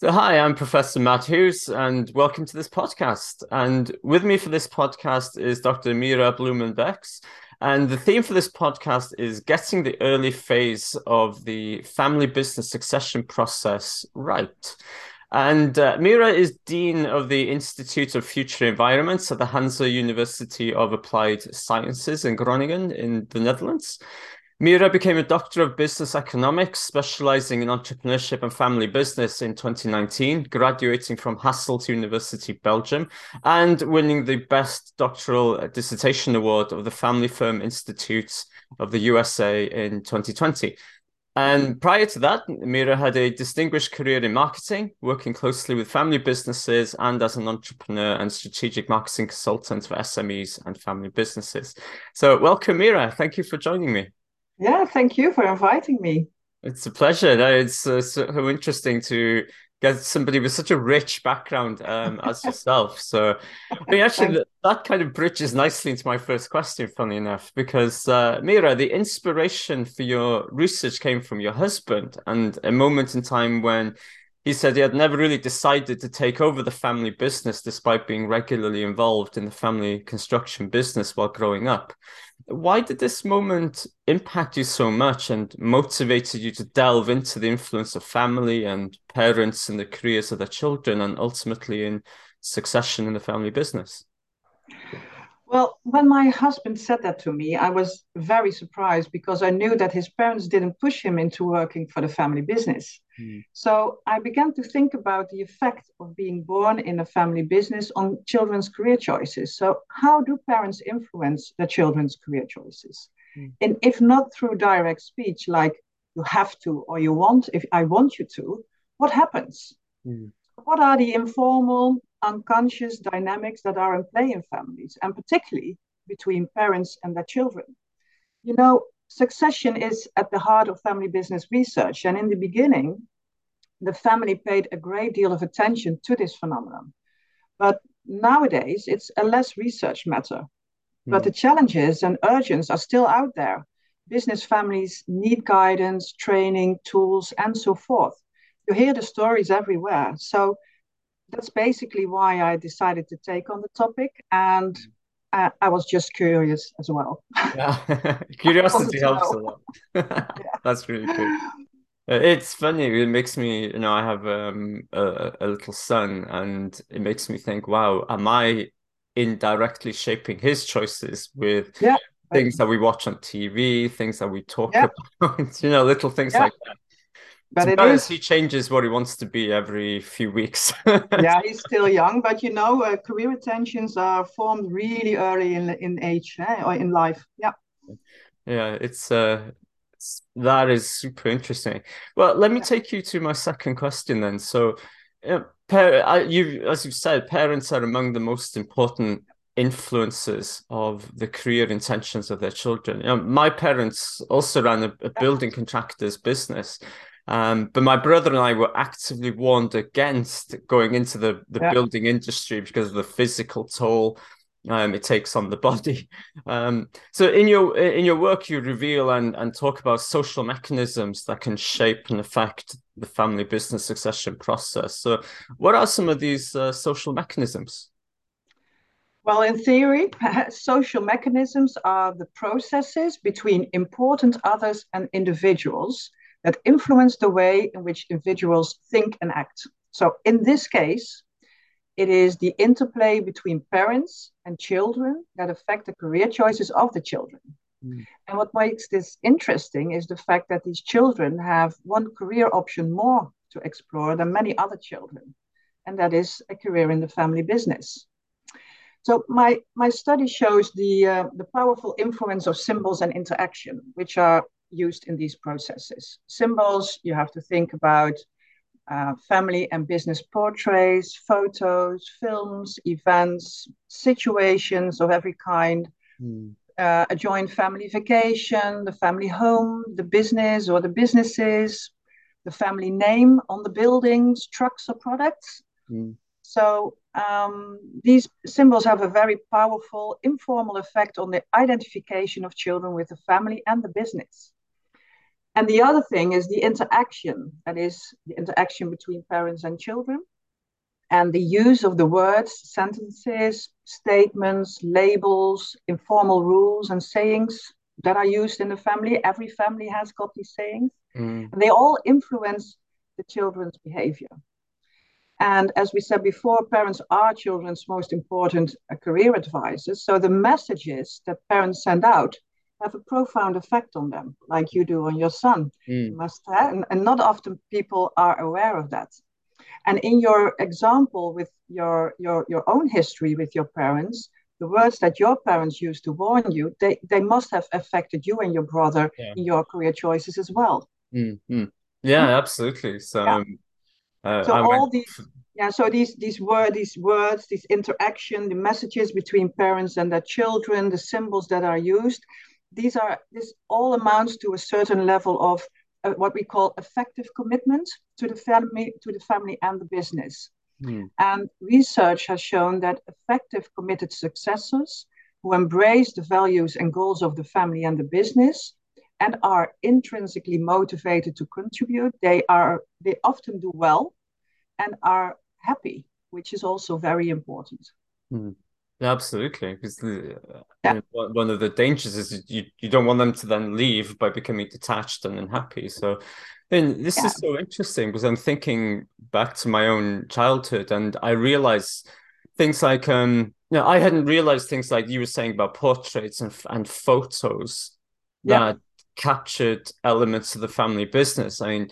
So, hi, I'm Professor Matt Hughes, and welcome to this podcast. And with me for this podcast is Dr. Mira Bloemen-Bekx. And the theme for this podcast is getting the early phase of the family business succession process right. And uh, Mira is Dean of the Institute of Future Environments at the Hanze University of Applied Sciences in Groningen in the Netherlands. Mira became a doctor of business economics, specializing in entrepreneurship and family business in 2019, graduating from Hasselt University, Belgium, and winning the Best Doctoral Dissertation Award of the Family Firm Institute of the USA in 2020. And prior to that, Mira had a distinguished career in marketing, working closely with family businesses and as an entrepreneur and strategic marketing consultant for SMEs and family businesses. So, welcome, Mira. Thank you for joining me. Yeah, thank you for inviting me. It's a pleasure. It's uh, so interesting to get somebody with such a rich background um, as yourself. So, I mean, actually, that, kind of bridges nicely into my first question, funny enough, because uh, Mira, the inspiration for your research came from your husband and a moment in time when he said he had never really decided to take over the family business despite being regularly involved in the family construction business while growing up why did this moment impact you so much and motivated you to delve into the influence of family and parents in the careers of their children and ultimately in succession in the family business? Well, when my husband said that to me, I was very surprised because I knew that his parents didn't push him into working for the family business. Mm. So I began to think about the effect of being born in a family business on children's career choices. So, how do parents influence their children's career choices? Mm. And if not through direct speech, like you have to or you want, if I want you to, what happens? Mm. What are the informal unconscious dynamics that are in play in families, and particularly between parents and their children. You know, succession is at the heart of family business research, and in the beginning, the family paid a great deal of attention to this phenomenon. But nowadays, it's a less research matter. Mm. But the challenges and urgencies are still out there. Business families need guidance, training, tools, and so forth. You hear the stories everywhere. So that's basically why I decided to take on the topic. And I, I was just curious as well. Yeah, curiosity helps a lot. That's really cool. Uh, it's funny. It makes me, you know, I have um, a, a little son, and it makes me think, wow, am I indirectly shaping his choices with yeah, things that we watch on TV, things that we talk yeah. about, you know, little things yeah. like that but it is he changes what he wants to be every few weeks. Yeah he's still young but you know uh, career intentions are formed really early in in age eh, or in life. Yeah. Yeah it's uh it's, that is super interesting. Well let me take you to my second question then. So uh, par- you as you've said parents are among the most important influences of the career intentions of their children. You know, my parents also ran a, a building contractor's business, um, but my brother and I were actively warned against going into the, the yeah. building industry because of the physical toll um, it takes on the body. Um, so in your in your work, you reveal and, and talk about social mechanisms that can shape and affect the family business succession process. So, what are some of these uh, social mechanisms? Well, in theory, social mechanisms are the processes between important others and individuals that influence the way in which individuals think and act. So, in this case, it is the interplay between parents and children that affect the career choices of the children. Mm. And what makes this interesting is the fact that these children have one career option more to explore than many other children, and that is a career in the family business. So my, my study shows the, uh, the powerful influence of symbols and interaction, which are used in these processes. Symbols, you have to think about uh, family and business portraits, photos, films, events, situations of every kind, mm. uh, a joint family vacation, the family home, the business or the businesses, the family name on the buildings, trucks, or products. Mm. So um, these symbols have a very powerful informal effect on the identification of children with the family and the business. And the other thing is the interaction, that is the interaction between parents and children, and the use of the words, sentences, statements, labels, informal rules, and sayings that are used in the family. Every family has got these sayings. Mm. And they all influence the children's behavior. And as we said before, parents are children's most important uh, career advisors. So the messages that parents send out have a profound effect on them, like you do on your son. Mm. must have, and, and not often people are aware of that. And in your example with your, your, your own history with your parents, the words that your parents used to warn you, they, they must have affected you and your brother yeah. in your career choices as well. Mm-hmm. Yeah, absolutely. So, yeah. Uh, so I all went... these, yeah. So these these word these words, this interaction, the messages between parents and their children, the symbols that are used, these are this all amounts to a certain level of uh, what we call affective commitment to the family, to the family and the business. Mm. And research has shown that effective committed successors who embrace the values and goals of the family and the business and are intrinsically motivated to contribute, they are they often do well and are happy, which is also very important. Mm. Yeah, absolutely. Because the, yeah. one of the dangers is you, you don't want them to then leave by becoming detached and unhappy. So then this yeah. is so interesting because I'm thinking back to my own childhood and I realize things like um you know, I hadn't realized things like you were saying about portraits and and photos yeah. that captured elements of the family business. I mean,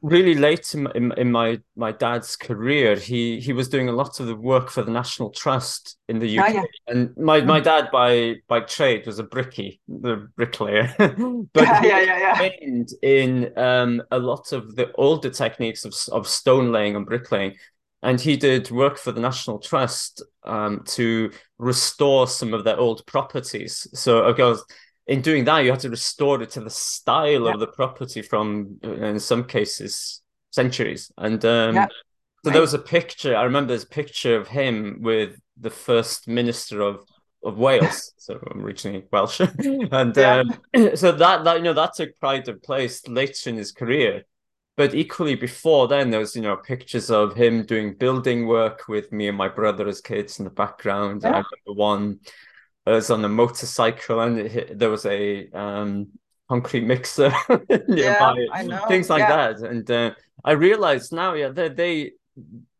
really late in, in, in, my my dad's career he he was doing a lot of the work for the national trust in the uk oh, yeah. and my my mm. dad by by trade was a bricky the bricklayer but yeah, yeah, yeah, yeah. in um a lot of the older techniques of, of stone laying and bricklaying and he did work for the national trust um to restore some of their old properties so of course in doing that, you have to restore it to the style yeah. of the property from, in some cases, centuries. And um, yeah. so there was a picture. I remember there's a picture of him with the first minister of of Wales. so I'm originally Welsh, and yeah. um, so that that you know that took pride of place later in his career. But equally before then, there was you know pictures of him doing building work with me and my brother as kids in the background. Yeah. I remember one I was on a motorcycle and it, there was a um, concrete mixer nearby, yeah, things like yeah. that. And uh, I realized now, yeah, they they,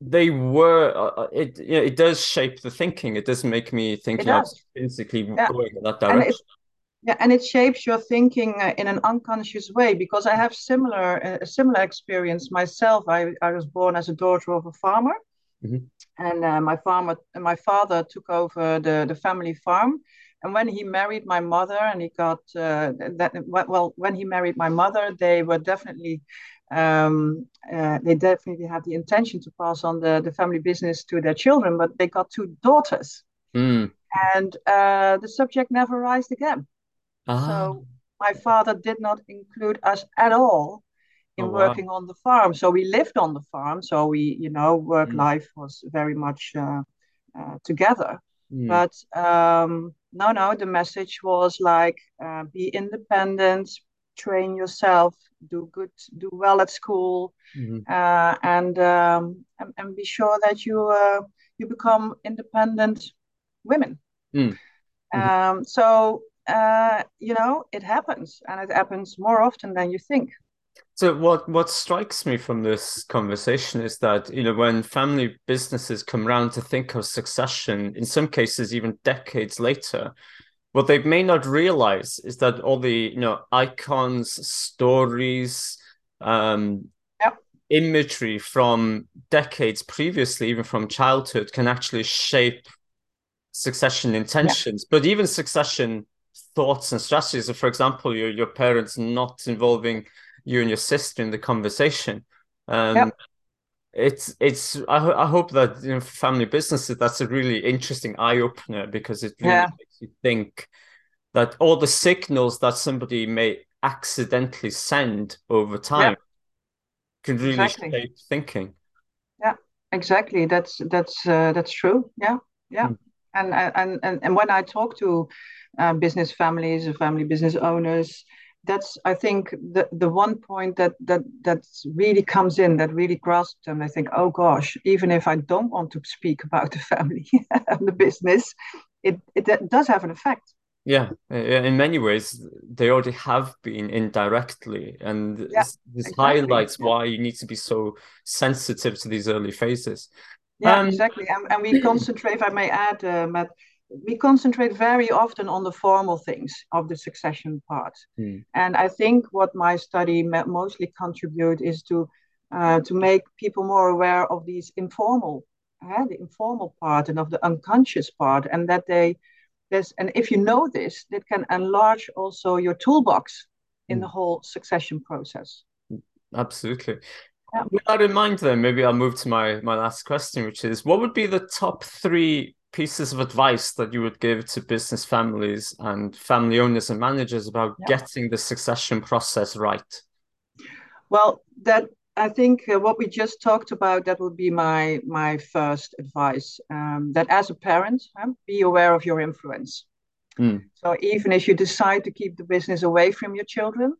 they were. Uh, uh it you know, it does shape the thinking. It does make me think intrinsically yeah. going in that direction. yeah, and it shapes your thinking uh, in an unconscious way because I have similar a similar experience myself. I, I was born as a daughter of a farmer, mm-hmm and uh, my farmer my father took over the, the family farm and when he married my mother and he got uh, that well when he married my mother they were definitely um, uh, they definitely had the intention to pass on the, the family business to their children but they got two daughters mm. and uh, the subject never raised again ah. so my father did not include us at all in oh, wow. working on the farm. So we lived on the farm. So we, you know, work mm. life was very much uh, uh, together. Mm. But um, no, no, the message was like uh, be independent, train yourself, do good, do well at school, mm-hmm. Uh, and, um, and, and be sure that you uh, you become independent women. Mm. Mm-hmm. Um, so uh, you know, it happens, and it happens more often than you think. So what what strikes me from this conversation is that you know when family businesses come around to think of succession, in some cases even decades later, what they may not realize is that all the you know icons, stories, um, yep. imagery from decades previously, even from childhood, can actually shape succession intentions. But even succession thoughts and strategies. So for example, your your parents not involving you and your sister in the conversation. Um, yep. It's it's I, I hope that you know, family businesses that's a really interesting eye opener because it really yeah. makes you think that all the signals that somebody may accidentally send over time can really exactly. shape thinking. Yeah, exactly. That's that's uh, that's true. Yeah, yeah. Mm. And, and and and when I talk to uh, business families, family business owners, that's I think the the one point that that that really comes in that really grasps them. I think, oh gosh, even if I don't want to speak about the family and the business, it it does have an effect. Yeah, in many ways, they already have been indirectly, and yeah, this, this exactly. highlights yeah. why you need to be so sensitive to these early phases. Yeah, um, exactly, and, and we concentrate. If I may add, uh, Matt, we concentrate very often on the formal things of the succession part. Hmm. And I think what my study mostly contribute is to uh, to make people more aware of these informal, uh, the informal part and of the unconscious part, and that they this and if you know this, that can enlarge also your toolbox in the hmm. whole succession process. Absolutely. Yeah. With that in mind, then maybe I'll move to my my last question, which is, what would be the top three pieces of advice that you would give to business families and family owners and managers about yeah. getting the succession process right? Well, that I think uh, what we just talked about that would be my my first advice. Um, that as a parent, um, be aware of your influence. Mm. So even if you decide to keep the business away from your children,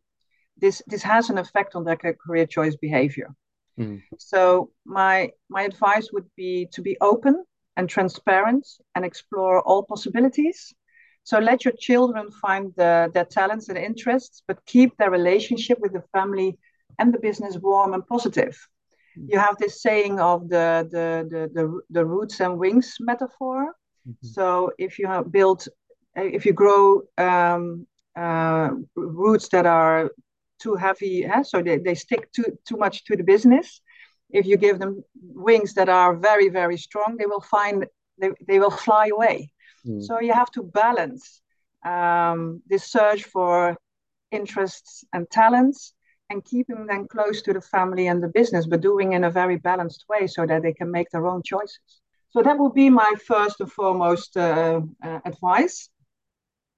this this has an effect on their career choice behavior. Mm. So my my advice would be to be open and transparent and explore all possibilities. So let your children find the, their talents and interests, but keep their relationship with the family and the business warm and positive. You have this saying of the the the the, the roots and wings metaphor. Mm-hmm. So if you have built, if you grow um, uh, roots that are too heavy, eh? so they, they stick too too much to the business, if you give them wings that are very very strong they will find they, they will fly away. Mm. so you have to balance um, this search for interests and talents and keeping them close to the family and the business but doing in a very balanced way so that they can make their own choices. So that would be my first and foremost uh, uh, advice.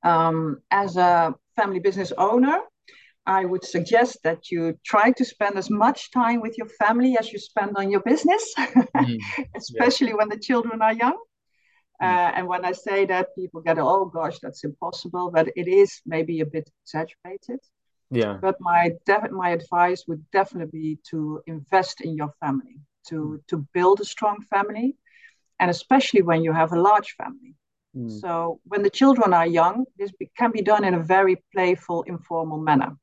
Um, as a family business owner I would suggest that you try to spend as much time with your family as you spend on your business, mm, especially yeah. when the children are young. Mm. Uh, and when I say that, people get, oh gosh, that's impossible, but it is maybe a bit exaggerated. Yeah. But my my advice would definitely be to invest in your family, to mm. to build a strong family, and especially when you have a large family. Mm. So when the children are young, this be- can be done in a very playful, informal manner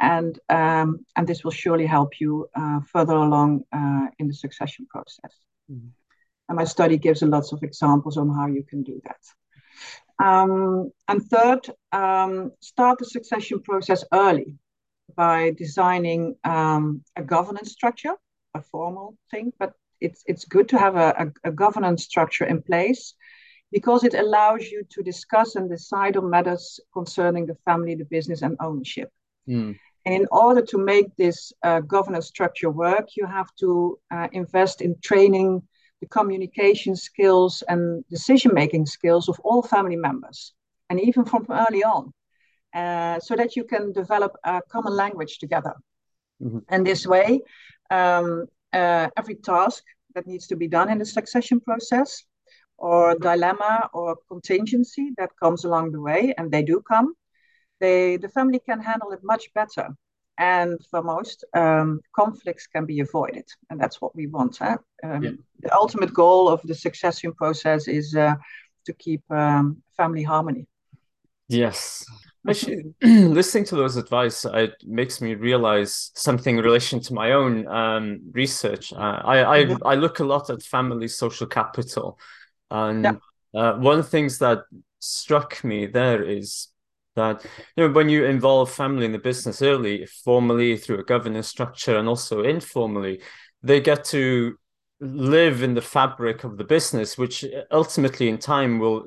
and um, and this will surely help you uh, further along uh, in the succession process. Mm-hmm. And my study gives lots of examples on how you can do that. Um, and third, um, start the succession process early by designing um, a governance structure, a formal thing, but it's it's good to have a, a, a governance structure in place because it allows you to discuss and decide on matters concerning the family, the business, and ownership. Mm. And in order to make this uh, governance structure work, you have to uh, invest in training the communication skills and decision making skills of all family members, and even from early on, uh, so that you can develop a common language together. Mm-hmm. And this way, um, uh, every task that needs to be done in the succession process, or dilemma or contingency that comes along the way, and they do come, they the family can handle it much better and for most um, conflicts can be avoided and that's what we want huh? um, yeah. the ultimate goal of the succession process is uh, to keep um, family harmony yes Actually, listening to those advice, it makes me realize something in relation to my own um, research. Uh, I I, mm-hmm. I look a lot at family social capital, and yeah. uh, one of the things that struck me there is that you know when you involve family in the business early formally through a governance structure and also informally they get to live in the fabric of the business which ultimately in time will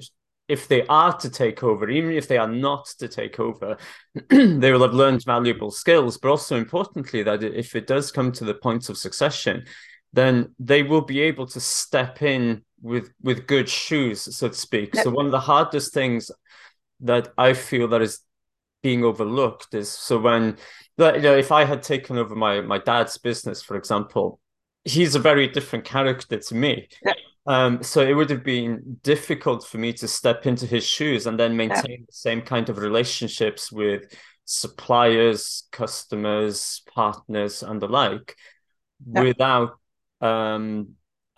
if they are to take over even if they are not to take over they will have learned valuable skills but also importantly that if it does come to the point of succession then they will be able to step in with with good shoes so to speak yep. so one of the hardest things that I feel that is being overlooked is so when you know if I had taken over my my dad's business, for example, he's a very different character to me. Yeah. Um, so it would have been difficult for me to step into his shoes and then maintain yeah. the same kind of relationships with suppliers, customers, partners, and the like, yeah. without um,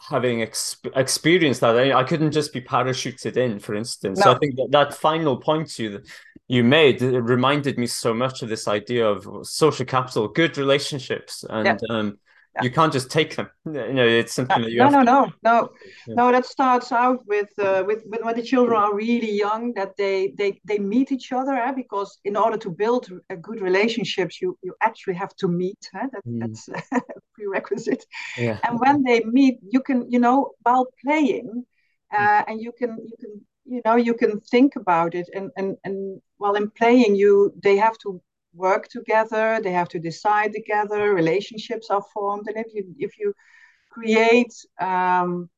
having exp- experienced that. I, I, couldn't just be parachuted in, for instance. No. So I think that, that final point you you made reminded me so much of this idea of social capital, good relationships, and yeah. um. You can't just take them. You know, it's something that you no, no, no, no, no. That starts out with, uh, with with when the children are really young, that they they they meet each other. Eh? Because in order to build a good relationships, you you actually have to meet. Eh? That, mm. That's a prerequisite. Yeah. And when they meet, you can you know while playing, uh, and you can you can you know you can think about it, and and and while in playing, you they have to work together they have to decide together relationships are formed and if you if you create um,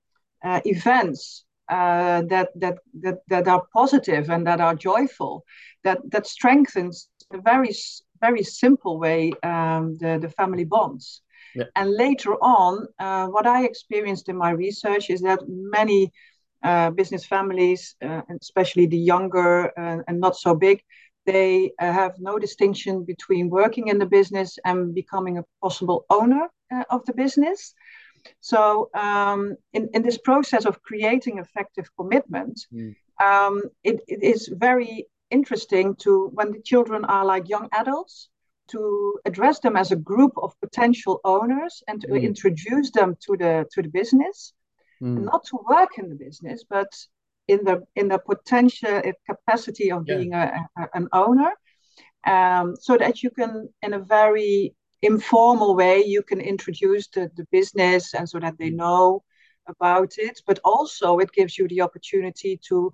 uh, events uh, that, that that that are positive and that are joyful that that strengthens a very very simple way um, the the family bonds yeah. and later on uh, what i experienced in my research is that many uh, business families uh, especially the younger uh, and not so big they uh, have no distinction between working in the business and becoming a possible owner uh, of the business. So, um, in, in this process of creating affective commitment, mm. um, it, it is very interesting to, when the children are like young adults, to address them as a group of potential owners and to mm. introduce them to the to the business, mm. not to work in the business, but in the in the potential capacity of yeah. being a, a, an owner um, so that you can in a very informal way you can introduce the, the business and so that they know about it but also it gives you the opportunity to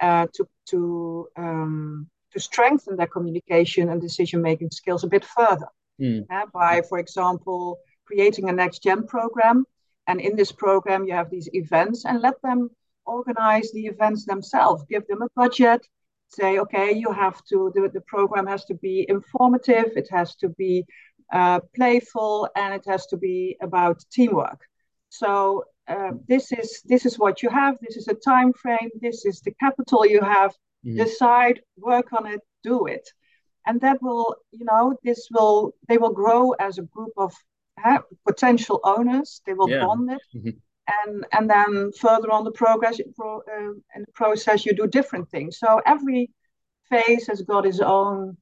uh, to to um, to strengthen their communication and decision making skills a bit further mm. uh, by for example creating a next gen program and in this program you have these events and let them organize the events themselves, give them a budget, say, okay, you have to, the, the program has to be informative, it has to be uh, playful, and it has to be about teamwork. So uh, this is this is what you have. This is a time frame. This is the capital you have. Mm-hmm. Decide, work on it, do it, and that will, you know, this will they will grow as a group of uh, potential owners. They will yeah. bond it. Mm-hmm and and then further on the progress pro, uh, in the process you do different things so every phase has got its own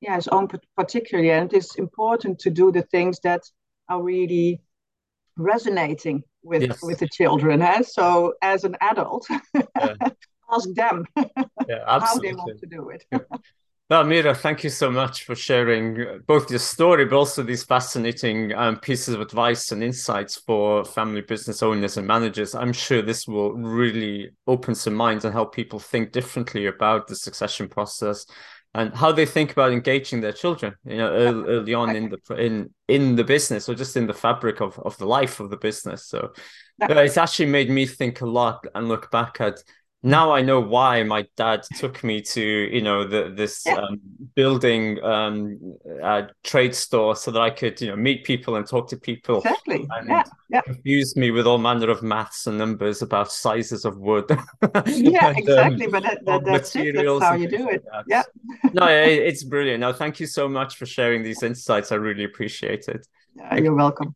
yeah its own particularly and it's important to do the things that are really resonating with yes. with the children eh? so as an adult yeah. ask them yeah, how they want to do it well, Mira, thank you so much for sharing both your story, but also these fascinating um, pieces of advice and insights for family business owners and managers. I'm sure this will really open some minds and help people think differently about the succession process and how they think about engaging their children. You know, early, early on in the in in the business or just in the fabric of of the life of the business. So, it's actually made me think a lot and look back at now I know why my dad took me to you know the this yeah. um, building um, uh, trade store so that I could you know meet people and talk to people. Exactly. And yeah. Yeah. Confuse me with all manner of maths and numbers about sizes of wood. yeah, and, exactly. Um, but that, that, that's it. That's how you do it. Like yeah. no, it, it's brilliant. No, thank you so much for sharing these insights. I really appreciate it. you're welcome.